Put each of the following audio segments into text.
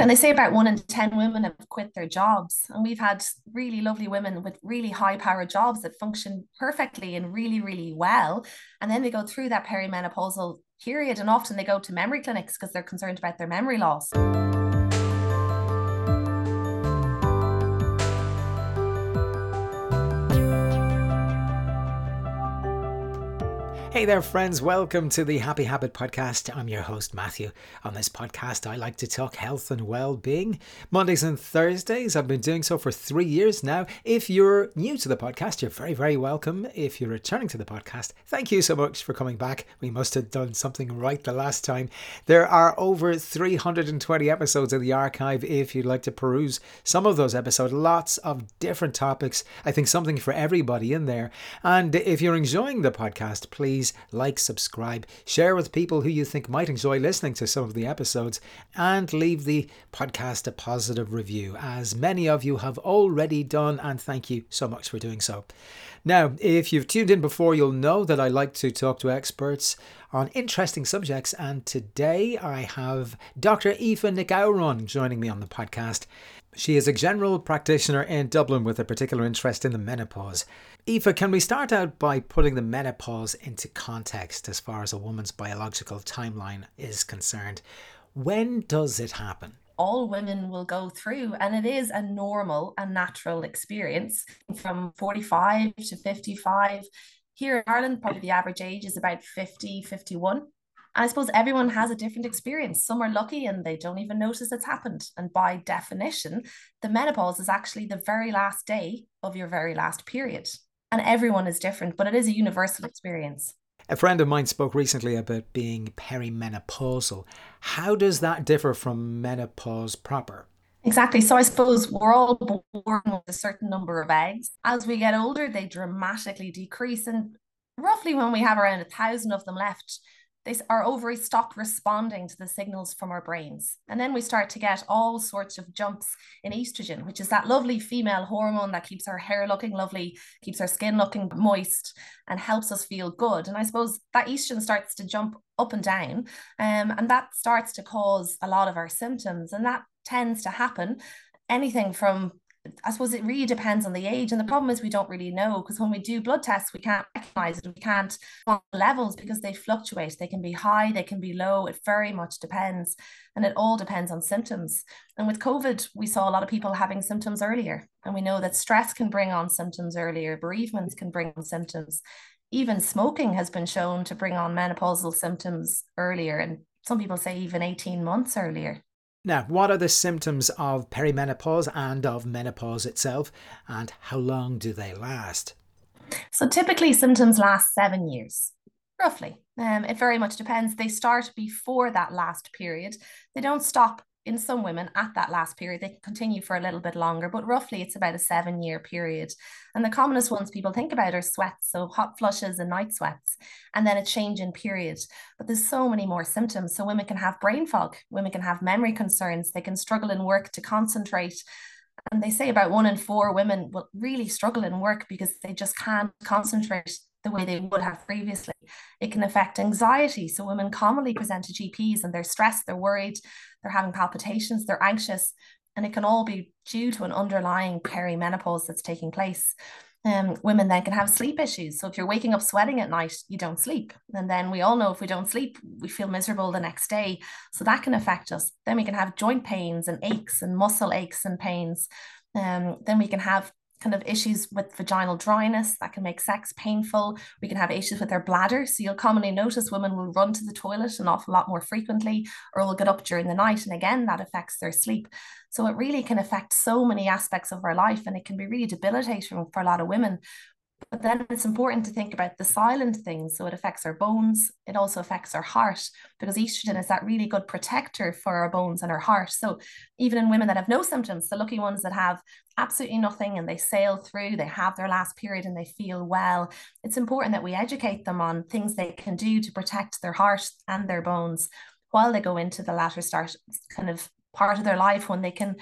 And they say about one in 10 women have quit their jobs. And we've had really lovely women with really high power jobs that function perfectly and really, really well. And then they go through that perimenopausal period and often they go to memory clinics because they're concerned about their memory loss. Hey there, friends. Welcome to the Happy Habit Podcast. I'm your host, Matthew. On this podcast, I like to talk health and well being. Mondays and Thursdays, I've been doing so for three years now. If you're new to the podcast, you're very, very welcome. If you're returning to the podcast, thank you so much for coming back. We must have done something right the last time. There are over 320 episodes in the archive if you'd like to peruse some of those episodes. Lots of different topics. I think something for everybody in there. And if you're enjoying the podcast, please please like, subscribe, share with people who you think might enjoy listening to some of the episodes, and leave the podcast a positive review, as many of you have already done, and thank you so much for doing so. Now, if you've tuned in before, you'll know that I like to talk to experts on interesting subjects, and today I have Dr. Aoife Nic Shamhrain joining me on the podcast. She is a general practitioner in Dublin with a particular interest in the menopause. Aoife, can we start out by putting the menopause into context as far as a woman's biological timeline is concerned? When does it happen? all women will go through and it is a normal and natural experience from 45 to 55 here in ireland probably the average age is about 50 51 and I suppose everyone has a different experience. Some are lucky and they don't even notice it's happened. And by definition, the menopause is actually the very last day of your very last period. And everyone is different, but it is a universal experience. A friend of mine spoke recently about being perimenopausal. How does that differ from menopause proper? Exactly. So I suppose we're all born with a certain number of eggs. As we get older, they dramatically decrease. And roughly when we have around a thousand of them left, they, our ovaries stop responding to the signals from our brains. And then we start to get all sorts of jumps in estrogen, which is that lovely female hormone that keeps our hair looking lovely, keeps our skin looking moist, and helps us feel good. And I suppose that estrogen starts to jump up and down, um, and that starts to cause a lot of our symptoms. And that tends to happen anything from I suppose it really depends on the age. And the problem is we don't really know because when we do blood tests, we can't recognize it. We can't levels because they fluctuate. They can be high, they can be low. It very much depends. And it all depends on symptoms. And with COVID, we saw a lot of people having symptoms earlier. And we know that stress can bring on symptoms earlier, bereavement can bring on symptoms. Even smoking has been shown to bring on menopausal symptoms earlier. And some people say even 18 months earlier. Now, what are the symptoms of perimenopause and of menopause itself, and how long do they last? So, typically, symptoms last seven years, roughly. Um, it very much depends. They start before that last period, they don't stop in some women at that last period, they can continue for a little bit longer, but roughly it's about a seven year period. And the commonest ones people think about are sweats, so hot flushes and night sweats, and then a change in period. But there's so many more symptoms. So women can have brain fog, women can have memory concerns, they can struggle in work to concentrate. And they say about one in four women will really struggle in work because they just can't concentrate the way they would have previously. It can affect anxiety. So women commonly present to GPs and they're stressed, they're worried, they're having palpitations, they're anxious, and it can all be due to an underlying perimenopause that's taking place. Um, women then can have sleep issues. So if you're waking up sweating at night, you don't sleep. And then we all know if we don't sleep, we feel miserable the next day. So that can affect us. Then we can have joint pains and aches and muscle aches and pains. Um, then we can have kind of issues with vaginal dryness that can make sex painful. We can have issues with their bladder. So you'll commonly notice women will run to the toilet an awful lot more frequently or will get up during the night. And again, that affects their sleep. So it really can affect so many aspects of our life and it can be really debilitating for a lot of women. But then it's important to think about the silent things. So it affects our bones. It also affects our heart because estrogen is that really good protector for our bones and our heart. So even in women that have no symptoms, the lucky ones that have absolutely nothing and they sail through, they have their last period and they feel well, it's important that we educate them on things they can do to protect their heart and their bones while they go into the latter start kind of part of their life when they can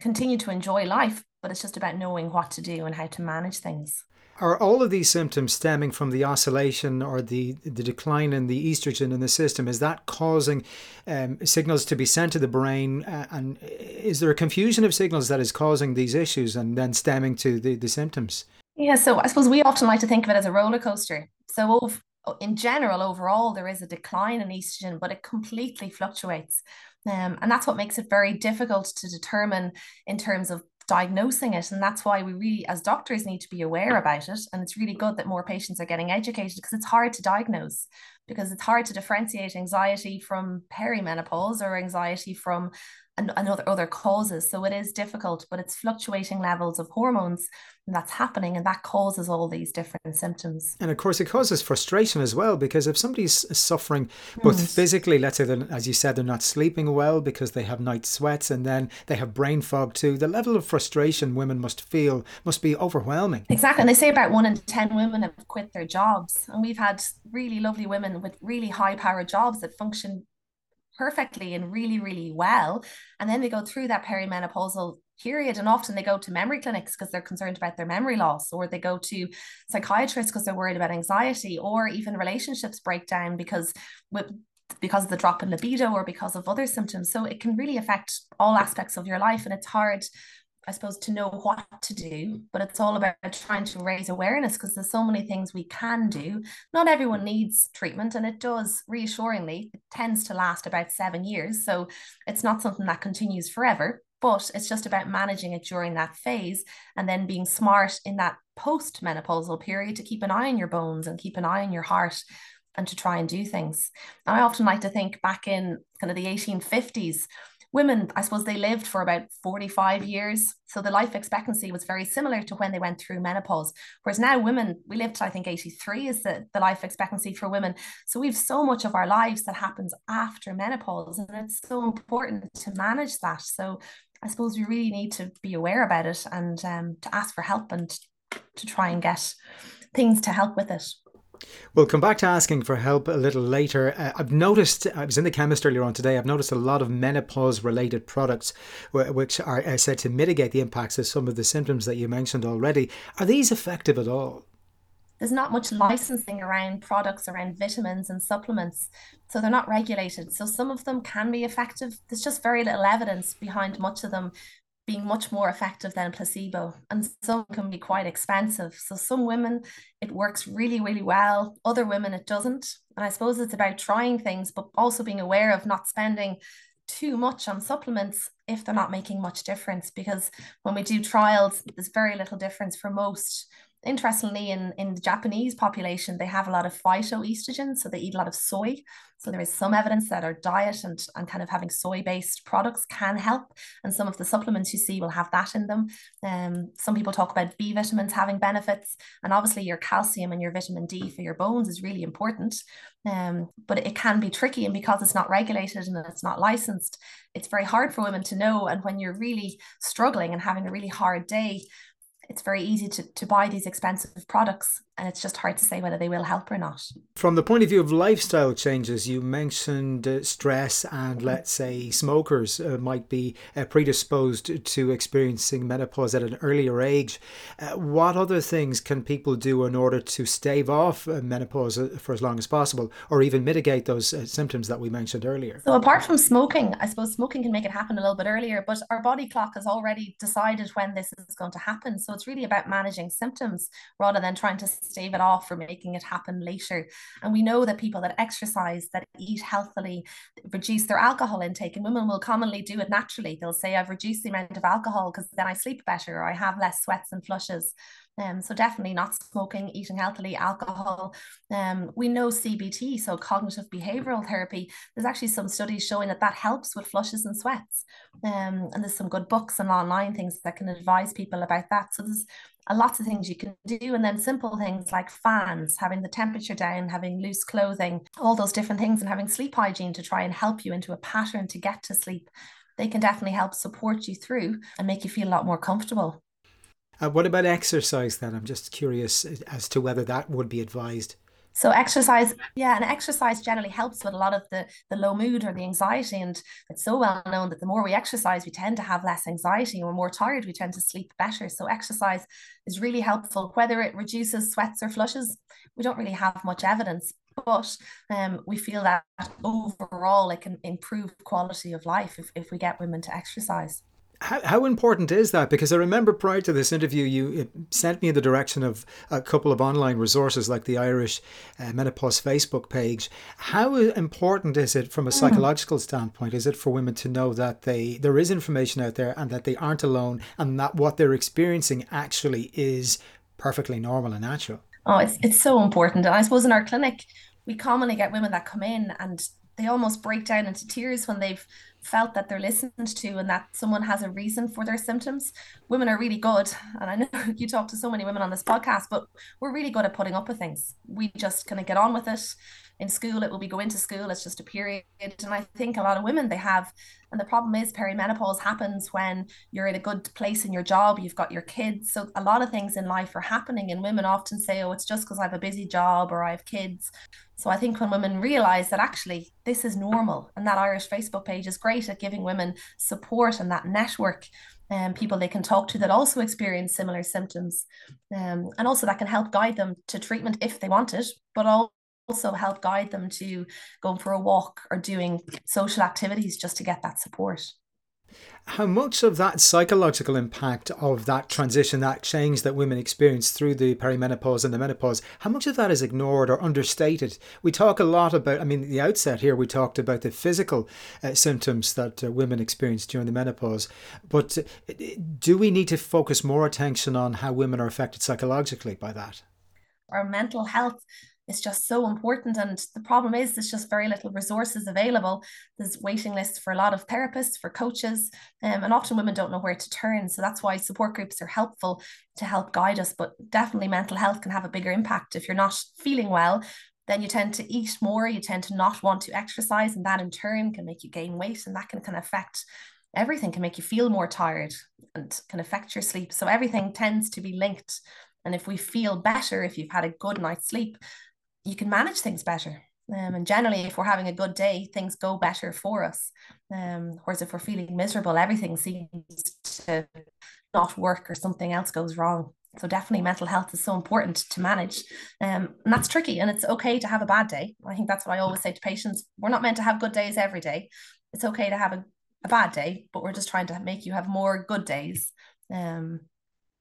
continue to enjoy life. But it's just about knowing what to do and how to manage things. Are all of these symptoms stemming from the oscillation or the, the decline in the estrogen in the system? Is that causing um, signals to be sent to the brain? Uh, and is there a confusion of signals that is causing these issues and then stemming to the, the symptoms? Yeah, so I suppose we often like to think of it as a roller coaster. So, in general, overall, there is a decline in estrogen, but it completely fluctuates. Um, and that's what makes it very difficult to determine in terms of diagnosing it. And that's why we really, as doctors, need to be aware about it. And it's really good that more patients are getting educated because it's hard to diagnose because it's hard to differentiate anxiety from perimenopause or anxiety from and, and other, causes. So it is difficult, but it's fluctuating levels of hormones that's happening and that causes all these different symptoms. And of course it causes frustration as well because if somebody's suffering both mm. physically, let's say as you said, they're not sleeping well because they have night sweats and then they have brain fog too, the level of frustration women must feel must be overwhelming. Exactly. And they say about one in 10 women have quit their jobs. And we've had really lovely women with really high power jobs that function perfectly and really, really well. And then they go through that perimenopausal period and often they go to memory clinics because they're concerned about their memory loss or they go to psychiatrists because they're worried about anxiety or even relationships break down because with because of the drop in libido or because of other symptoms so it can really affect all aspects of your life and it's hard I suppose, to know what to do, but it's all about trying to raise awareness because there's so many things we can do. Not everyone needs treatment, and it does reassuringly, it tends to last about seven years. So it's not something that continues forever, but it's just about managing it during that phase and then being smart in that post menopausal period to keep an eye on your bones and keep an eye on your heart and to try and do things. I often like to think back in kind of the 1850s women, I suppose they lived for about 45 years. So the life expectancy was very similar to when they went through menopause. Whereas now women, we live to I think 83 is the, the life expectancy for women. So we have so much of our lives that happens after menopause. And it's so important to manage that. So I suppose we really need to be aware about it and um, to ask for help and to try and get things to help with it. We'll come back to asking for help a little later. Uh, I've noticed, I was in the chemist earlier on today, I've noticed a lot of menopause related products which are uh, said to mitigate the impacts of some of the symptoms that you mentioned already. Are these effective at all? There's not much licensing around products around vitamins and supplements, so they're not regulated. So some of them can be effective. There's just very little evidence behind much of them being much more effective than placebo and some can be quite expensive. So some women it works really really well other women it doesn't. And i suppose it's about trying things but also being aware of not spending too much on supplements if they're not making much difference because when we do trials there's very little difference for most interestingly in in the japanese population they have a lot of phytoestrogens so they eat a lot of soy so there is some evidence that our diet and, and kind of having soy-based products can help. And some of the supplements you see will have that in them. Um, some people talk about B vitamins having benefits. And obviously your calcium and your vitamin D for your bones is really important. Um, but it can be tricky. And because it's not regulated and it's not licensed, it's very hard for women to know. And when you're really struggling and having a really hard day, it's very easy to, to buy these expensive products and it's just hard to say whether they will help or not. From the point of view of lifestyle changes, you mentioned uh, stress, and let's say smokers uh, might be uh, predisposed to experiencing menopause at an earlier age. What other things can people do in order to stave off menopause for as long as possible, or even mitigate those symptoms that we mentioned earlier? So, apart from smoking, I suppose smoking can make it happen a little bit earlier, but our body clock has already decided when this is going to happen. So, it's really about managing symptoms rather than trying to stave it off or making it happen later. And we know that people that exercise, that eat healthily, reduce their alcohol intake, and women will commonly do it naturally. They'll say, I've reduced the amount of alcohol because then I sleep better, or I have less sweats and flushes. Um, so definitely not smoking, eating healthily, alcohol. Um, we know CBT, so cognitive behavioral therapy. There's actually some studies showing that that helps with flushes and sweats. Um, and there's some good books and online things that can advise people about that. So there's a lots of things you can do, and then simple things like fans, having the temperature down, having loose clothing, all those different things, and having sleep hygiene to try and help you into a pattern to get to sleep. They can definitely help support you through and make you feel a lot more comfortable. Uh, what about exercise then? I'm just curious as to whether that would be advised. So exercise, yeah, and exercise generally helps with a lot of the the low mood or the anxiety. And it's so well known that the more we exercise, we tend to have less anxiety. And we're more tired, we tend to sleep better. So exercise is really helpful. Whether it reduces sweats or flushes, we don't really have much evidence, but um, we feel that overall it can improve quality of life if, if we get women to exercise. How, how important is that? Because I remember prior to this interview, you sent me in the direction of a couple of online resources like the Irish uh, Menopause Facebook page. How important is it from a hmm. psychological standpoint? Is it for women to know that they there is information out there and that they aren't alone and that what they're experiencing actually is perfectly normal and natural? Oh, it's it's so important. And I suppose in our clinic, we commonly get women that come in and they almost break down into tears when they've felt that they're listened to and that someone has a reason for their symptoms. Women are really good, and I know you talk to so many women on this podcast, but we're really good at putting up with things. We just kind of get on with it in school it will be go into school it's just a period and i think a lot of women they have and the problem is perimenopause happens when you're in a good place in your job you've got your kids so a lot of things in life are happening and women often say oh it's just because i have a busy job or i have kids so i think when women realize that actually this is normal and that irish facebook page is great at giving women support and that network um, people they can talk to that also experience similar symptoms um, and also that can help guide them to treatment if they want it but also help guide them to going for a walk or doing social activities just to get that support. How much of that psychological impact of that transition, that change that women experience through the perimenopause and the menopause, how much of that is ignored or understated? We talk a lot about, I mean, at the outset here, we talked about the physical uh, symptoms that uh, women experience during the menopause. But uh, do we need to focus more attention on how women are affected psychologically by that? Our mental health is just so important. And the problem is there's just very little resources available. There's waiting lists for a lot of therapists, for coaches, um, and often women don't know where to turn. So that's why support groups are helpful to help guide us. But definitely mental health can have a bigger impact. If you're not feeling well, then you tend to eat more, you tend to not want to exercise, and that in turn can make you gain weight, and that can of affect everything, can make you feel more tired and can affect your sleep. So everything tends to be linked. And if we feel better, if you've had a good night's sleep, you can manage things better. Um, and generally, if we're having a good day, things go better for us. Um, whereas if we're feeling miserable, everything seems to not work or something else goes wrong. So definitely mental health is so important to manage. Um, and that's tricky. And it's okay to have a bad day. I think that's what I always say to patients. We're not meant to have good days every day. It's okay to have a, a bad day, but we're just trying to make you have more good days um,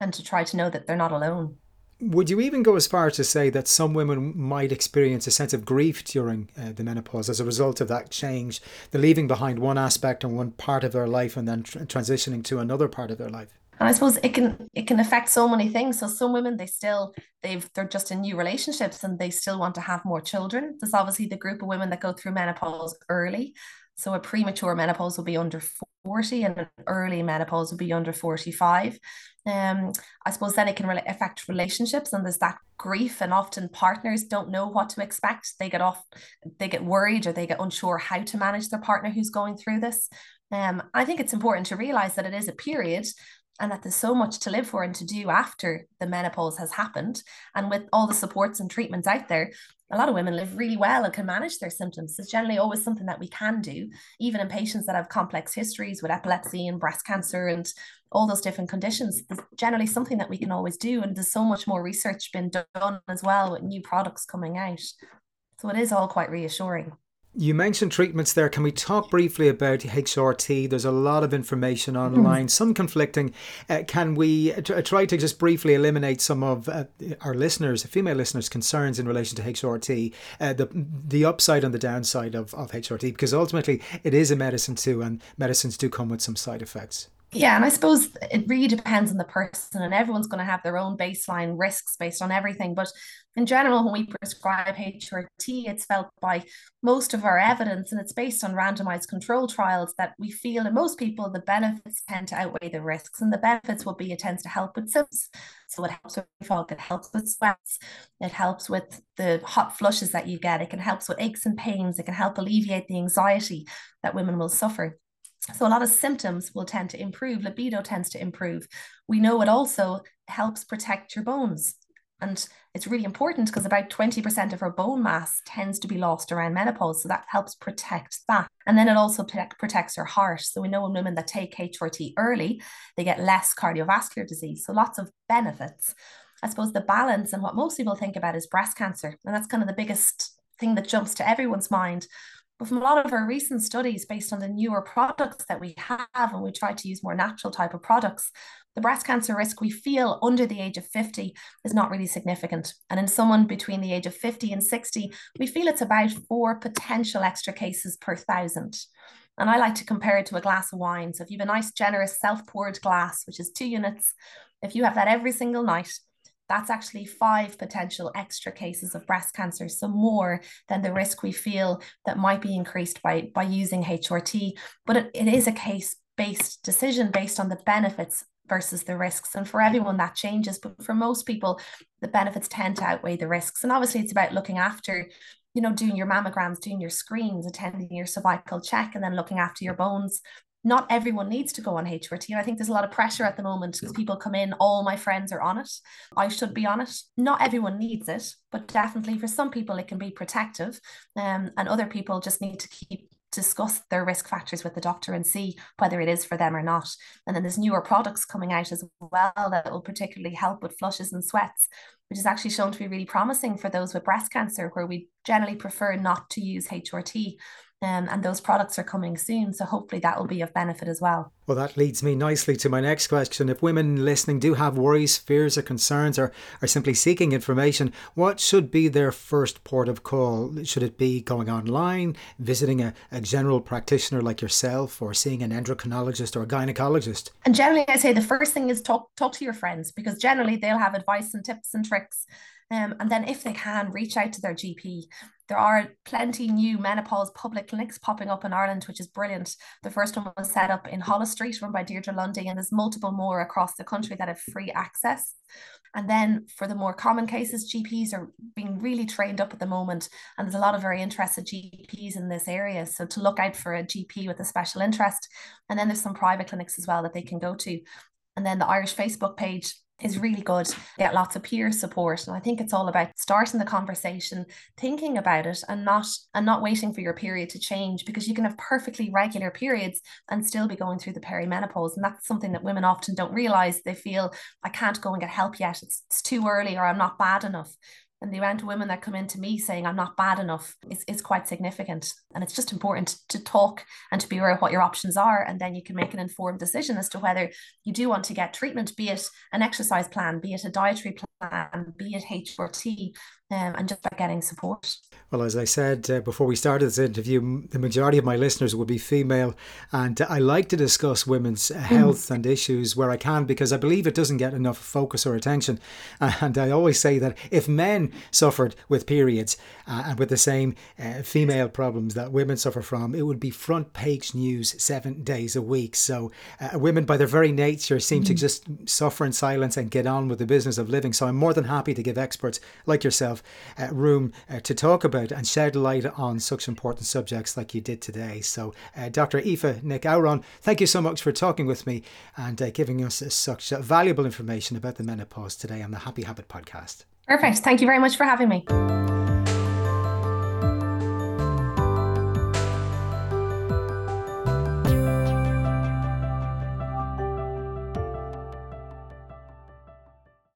and to try to know that they're not alone. Would you even go as far to say that some women might experience a sense of grief during uh, the menopause as a result of that change, the leaving behind one aspect and one part of their life and then tr- transitioning to another part of their life? And I suppose it can it can affect so many things. So some women they still they've they're just in new relationships and they still want to have more children. There's obviously the group of women that go through menopause early. So a premature menopause will be under 40 and an early menopause will be under 45 um i suppose then it can really affect relationships and there's that grief and often partners don't know what to expect. They get off they get worried or they get unsure how to manage their partner who's going through this. Um i think it's important to realize that it is a period and that there's so much to live for and to do after the menopause has happened and with all the supports and treatments out there a lot of women live really well and can manage their symptoms. It's generally always something that we can do, even in patients that have complex histories with epilepsy and breast cancer and all those different conditions. There's generally something that we can always do. And there's so much more research been done as well with new products coming out. So it is all quite reassuring. You mentioned treatments there. Can we talk briefly about HRT? There's a lot of information hmm. online, mm. some conflicting. Uh, can we t- uh, try to just briefly eliminate some of uh, our listeners, female listeners' concerns in relation to HRT, uh, the the upside and the downside of, of HRT? Because ultimately, it is a medicine too, and medicines do come with some side effects. Yeah, and I suppose it really depends on the person, and everyone's going to have their own baseline risks based on everything. But in general, when we prescribe HRT, it's felt by most of our evidence, and it's based on randomized control trials that we feel in most people the benefits tend to outweigh the risks. And the benefits will be it tends to help with symptoms. So it helps with fog, it helps with sweats, it helps with the hot flushes that you get, it can help with aches and pains, it can help alleviate the anxiety that women will suffer. So a lot of symptoms will tend to improve, libido tends to improve. We know it also helps protect your bones. And it's really important because about 20% of our bone mass tends to be lost around menopause. So that helps protect that. And then it also protect, protects our heart. So we know in women that take HRT early, they get less cardiovascular disease. So lots of benefits. I suppose the balance and what most people think about is breast cancer. And that's kind of the biggest thing that jumps to everyone's mind. But from a lot of our recent studies based on the newer products that we have, and we try to use more natural type of products, the breast cancer risk we feel under the age of 50 is not really significant. And in someone between the age of 50 and 60, we feel it's about four potential extra cases per thousand. And I like to compare it to a glass of wine. So if you have a nice, generous, self poured glass, which is two units, if you have that every single night, that's actually five potential extra cases of breast cancer, so more than the risk we feel that might be increased by, by using HRT. But it, it is a case based decision based on the benefits versus the risks. And for everyone, that changes. But for most people, the benefits tend to outweigh the risks. And obviously, it's about looking after you know, doing your mammograms, doing your screens, attending your cervical check, and then looking after your bones not everyone needs to go on HRT. I think there's a lot of pressure at the moment because people come in, all my friends are on it. I should be on it. Not everyone needs it, but definitely for some people it can be protective. Um, and other people just need to keep discuss their risk factors with the doctor and see whether it is for them or not. And then there's newer products coming out as well that will particularly help with flushes and sweats, which is actually shown to be really promising for those with breast cancer, where we generally prefer not to use HRT um, and those products are coming soon. So hopefully that will be of benefit as well. Well, that leads me nicely to my next question. If women listening do have worries, fears, or concerns, or are simply seeking information, what should be their first port of call? Should it be going online, visiting a, a general practitioner like yourself, or seeing an endocrinologist or a gynecologist? And generally, I say the first thing is talk talk to your friends because generally they'll have advice and tips and tricks. Um, and then if they can reach out to their GP there are plenty new menopause public clinics popping up in Ireland, which is brilliant. The first one was set up in Holles Street, run by Deirdre Lundy, and there's multiple more across the country that have free access. And then for the more common cases, GPs are being really trained up at the moment, and there's a lot of very interested GPs in this area. So to look out for a GP with a special interest. And then there's some private clinics as well that they can go to. And then the Irish Facebook page is really good. Get lots of peer support. And I think it's all about starting the conversation, thinking about it and not and not waiting for your period to change because you can have perfectly regular periods and still be going through the perimenopause. And that's something that women often don't realize. They feel I can't go and get help yet. It's, it's too early or I'm not bad enough and the amount of women that come into me saying I'm not bad enough is, is quite significant. And it's just important to talk and to be aware of what your options are. And then you can make an informed decision as to whether you do want to get treatment, be it an exercise plan, be it a dietary plan, be it HRT, um, and just by getting support. Well, as I said uh, before we started this interview, the majority of my listeners would be female, and I like to discuss women's mm. health mm. and issues where I can because I believe it doesn't get enough focus or attention. And I always say that if men suffered with periods uh, and with the same uh, female problems that women suffer from, it would be front page news seven days a week. So, uh, women, by their very nature, seem mm. to just suffer in silence and get on with the business of living. So, I'm more than happy to give experts like yourself uh, room uh, to talk about and shed light on such important subjects like you did today. So, uh, Dr. Aoife Nic Shamhrain, thank you so much for talking with me and uh, giving us such valuable information about the menopause today on the Happy Habit podcast. Perfect. Thank you very much for having me.